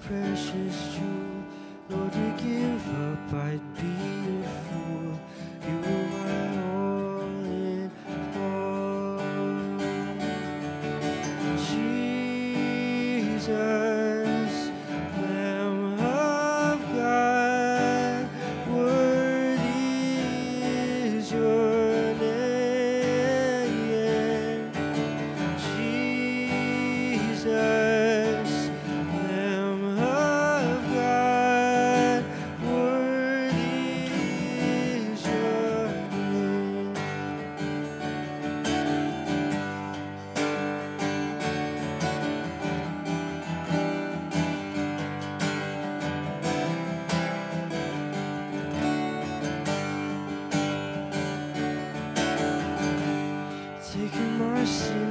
precious jewel. Lord, to give up, I'd be a fool. You were my all in all. Jesus. mercy.